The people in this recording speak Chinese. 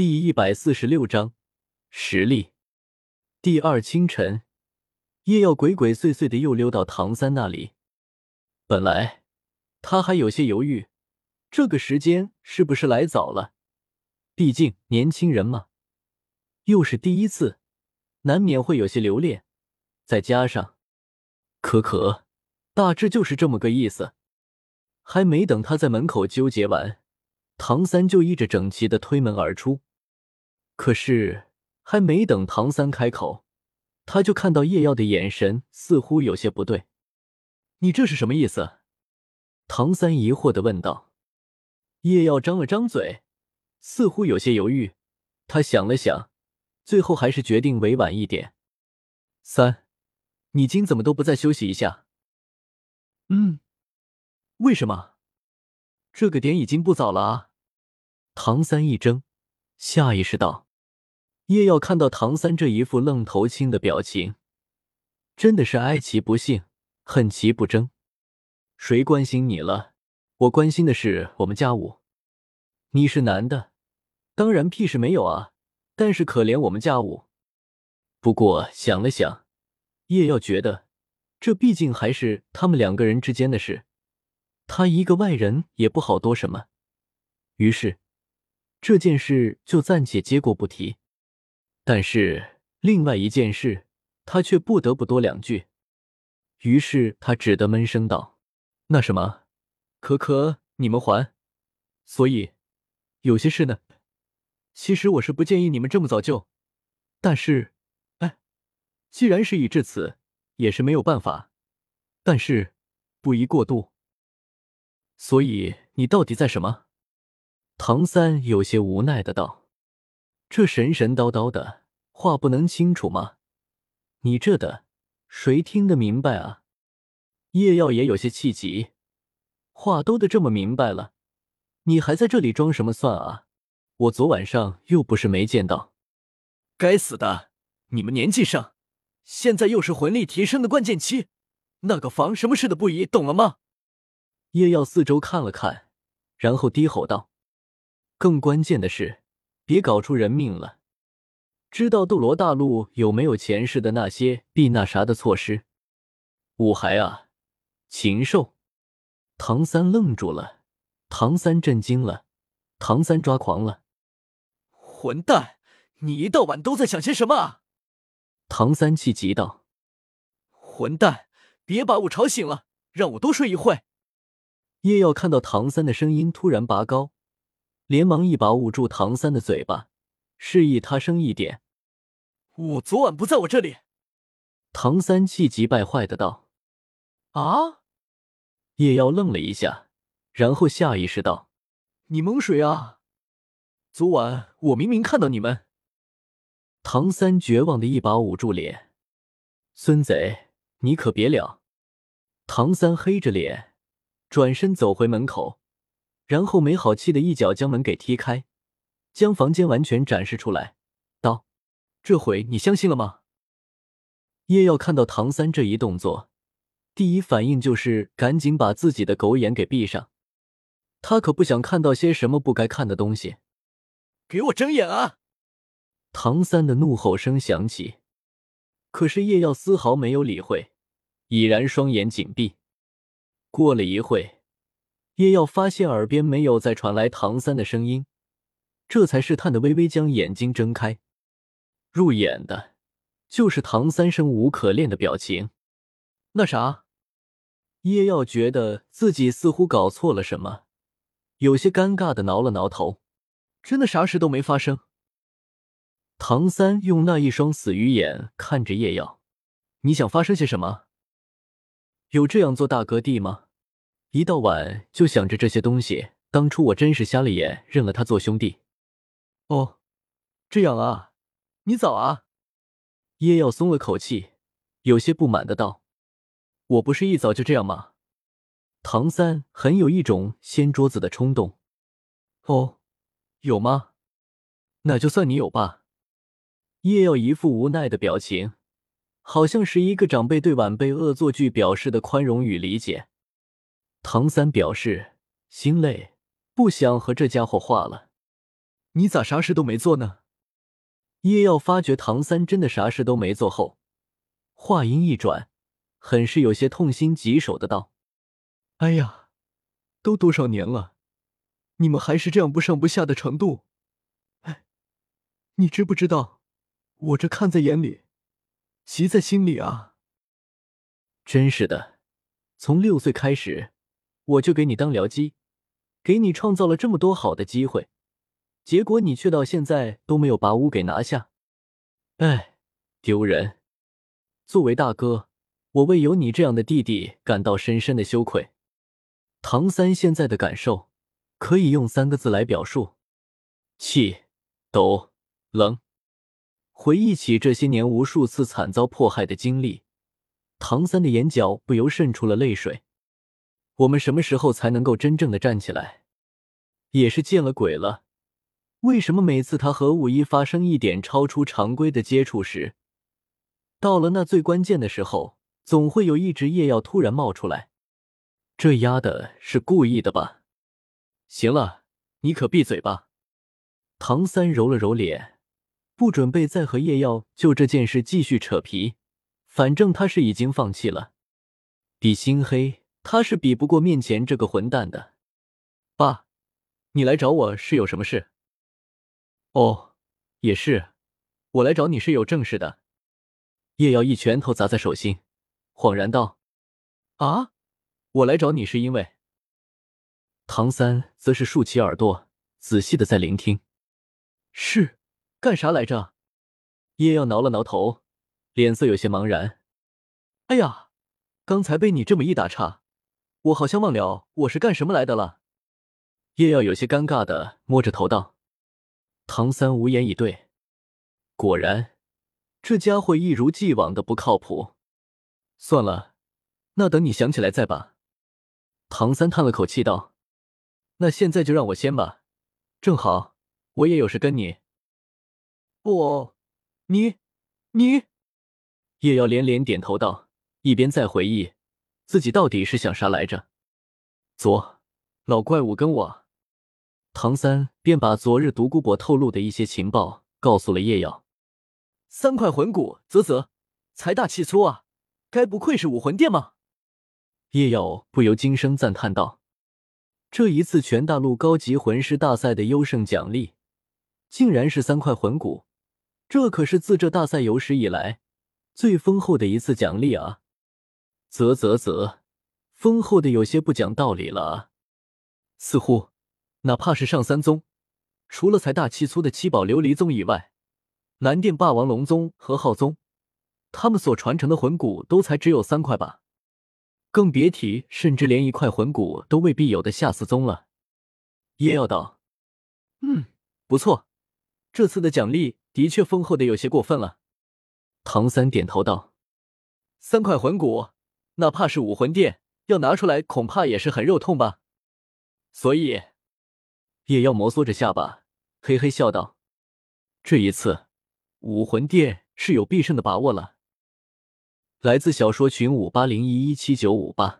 第一百四十六章实力。第二清晨，叶耀鬼鬼祟祟的又溜到唐三那里。本来他还有些犹豫，这个时间是不是来早了？毕竟年轻人嘛，又是第一次，难免会有些留恋。再加上，可可，大致就是这么个意思。还没等他在门口纠结完，唐三就依着整齐的推门而出。可是，还没等唐三开口，他就看到叶耀的眼神似乎有些不对。你这是什么意思？唐三疑惑的问道。叶耀张了张嘴，似乎有些犹豫。他想了想，最后还是决定委婉一点：“三，你今怎么都不再休息一下？”“嗯，为什么？这个点已经不早了啊。”唐三一怔，下意识道。叶耀看到唐三这一副愣头青的表情，真的是哀其不幸，恨其不争。谁关心你了？我关心的是我们家务。你是男的，当然屁事没有啊。但是可怜我们家务。不过想了想，叶耀觉得这毕竟还是他们两个人之间的事，他一个外人也不好多什么。于是这件事就暂且接过不提。但是另外一件事，他却不得不多两句。于是他只得闷声道：“那什么，可可，你们还？所以有些事呢，其实我是不建议你们这么早就。但是，哎，既然事已至此，也是没有办法。但是不宜过度。所以你到底在什么？”唐三有些无奈的道：“这神神叨叨的。”话不能清楚吗？你这的谁听得明白啊？叶耀也有些气急，话都得这么明白了，你还在这里装什么蒜啊？我昨晚上又不是没见到。该死的，你们年纪上，现在又是魂力提升的关键期，那个防什么事的不宜，懂了吗？叶耀四周看了看，然后低吼道：“更关键的是，别搞出人命了。”知道斗罗大陆有没有前世的那些避那啥的措施？五孩啊，禽兽！唐三愣住了，唐三震惊了，唐三抓狂了！混蛋，你一到晚都在想些什么啊？唐三气急道：“混蛋，别把我吵醒了，让我多睡一会。”叶耀看到唐三的声音突然拔高，连忙一把捂住唐三的嘴巴。示意他声一点。我昨晚不在我这里。唐三气急败坏的道：“啊！”叶妖愣了一下，然后下意识道：“你蒙谁啊！昨晚我明明看到你们。”唐三绝望的一把捂住脸：“孙贼，你可别了！”唐三黑着脸，转身走回门口，然后没好气的一脚将门给踢开。将房间完全展示出来，道：“这回你相信了吗？”叶耀看到唐三这一动作，第一反应就是赶紧把自己的狗眼给闭上，他可不想看到些什么不该看的东西。给我睁眼啊！唐三的怒吼声响起，可是叶耀丝毫没有理会，已然双眼紧闭。过了一会，叶耀发现耳边没有再传来唐三的声音。这才试探的微微将眼睛睁开，入眼的就是唐三生无可恋的表情。那啥，叶耀觉得自己似乎搞错了什么，有些尴尬的挠了挠头。真的啥事都没发生。唐三用那一双死鱼眼看着叶耀，你想发生些什么？有这样做大哥弟吗？一到晚就想着这些东西，当初我真是瞎了眼，认了他做兄弟。哦，这样啊，你早啊！叶耀松了口气，有些不满的道：“我不是一早就这样吗？”唐三很有一种掀桌子的冲动。哦，有吗？那就算你有吧。叶耀一副无奈的表情，好像是一个长辈对晚辈恶作剧表示的宽容与理解。唐三表示心累，不想和这家伙话了。你咋啥事都没做呢？叶耀发觉唐三真的啥事都没做后，话音一转，很是有些痛心疾首的道：“哎呀，都多少年了，你们还是这样不上不下的程度。哎，你知不知道，我这看在眼里，急在心里啊！真是的，从六岁开始，我就给你当僚机，给你创造了这么多好的机会。”结果你却到现在都没有把屋给拿下，哎，丢人！作为大哥，我为有你这样的弟弟感到深深的羞愧。唐三现在的感受可以用三个字来表述：气、抖、冷。回忆起这些年无数次惨遭迫害的经历，唐三的眼角不由渗出了泪水。我们什么时候才能够真正的站起来？也是见了鬼了！为什么每次他和五一发生一点超出常规的接触时，到了那最关键的时候，总会有一只夜药突然冒出来？这丫的是故意的吧？行了，你可闭嘴吧！唐三揉了揉脸，不准备再和叶耀就这件事继续扯皮，反正他是已经放弃了。比心黑，他是比不过面前这个混蛋的。爸，你来找我是有什么事？哦，也是，我来找你是有正事的。叶瑶一拳头砸在手心，恍然道：“啊，我来找你是因为……”唐三则是竖起耳朵，仔细的在聆听。是干啥来着？叶瑶挠了挠头，脸色有些茫然。哎呀，刚才被你这么一打岔，我好像忘了我是干什么来的了。叶耀有些尴尬的摸着头道。唐三无言以对，果然，这家伙一如既往的不靠谱。算了，那等你想起来再吧。唐三叹了口气道：“那现在就让我先吧，正好我也有事跟你。”我，你，你，叶瑶连连点头道，一边在回忆自己到底是想啥来着。昨老怪物跟我。唐三便把昨日独孤博透露的一些情报告诉了叶耀。三块魂骨，啧啧，财大气粗啊！该不愧是武魂殿吗？叶耀不由惊声赞叹道：“这一次全大陆高级魂师大赛的优胜奖励，竟然是三块魂骨，这可是自这大赛有史以来最丰厚的一次奖励啊！啧啧啧，丰厚的有些不讲道理了啊！似乎……”哪怕是上三宗，除了财大气粗的七宝琉璃宗以外，蓝殿霸王龙宗和昊宗，他们所传承的魂骨都才只有三块吧？更别提，甚至连一块魂骨都未必有的下四宗了。叶耀道：“嗯，不错，这次的奖励的确丰厚的有些过分了。”唐三点头道：“三块魂骨，哪怕是武魂殿要拿出来，恐怕也是很肉痛吧？所以。”也要摩挲着下巴，嘿嘿笑道：“这一次，武魂殿是有必胜的把握了。”来自小说群五八零一一七九五八。